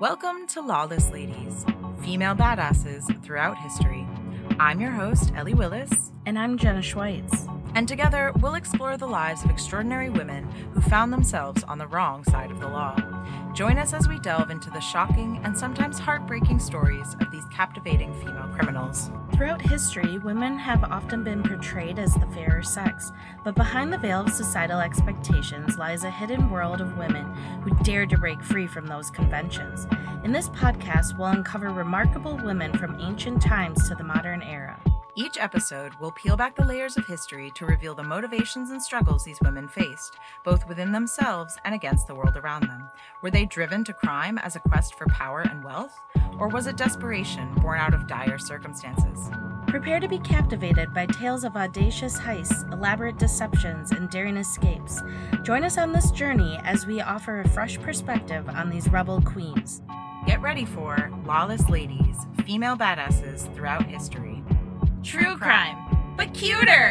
Welcome to Lawless Ladies, female badasses throughout history. I'm your host, Ellie Willis. And I'm Jenna Schweitz and together we'll explore the lives of extraordinary women who found themselves on the wrong side of the law. Join us as we delve into the shocking and sometimes heartbreaking stories of these captivating female criminals. Throughout history, women have often been portrayed as the fairer sex, but behind the veil of societal expectations lies a hidden world of women who dared to break free from those conventions. In this podcast, we'll uncover remarkable women from ancient times to the modern era. Each episode will peel back the layers of history to reveal the motivations and struggles these women faced, both within themselves and against the world around them. Were they driven to crime as a quest for power and wealth? Or was it desperation born out of dire circumstances? Prepare to be captivated by tales of audacious heists, elaborate deceptions, and daring escapes. Join us on this journey as we offer a fresh perspective on these rebel queens. Get ready for Lawless Ladies, female badasses throughout history. True crime, but cuter!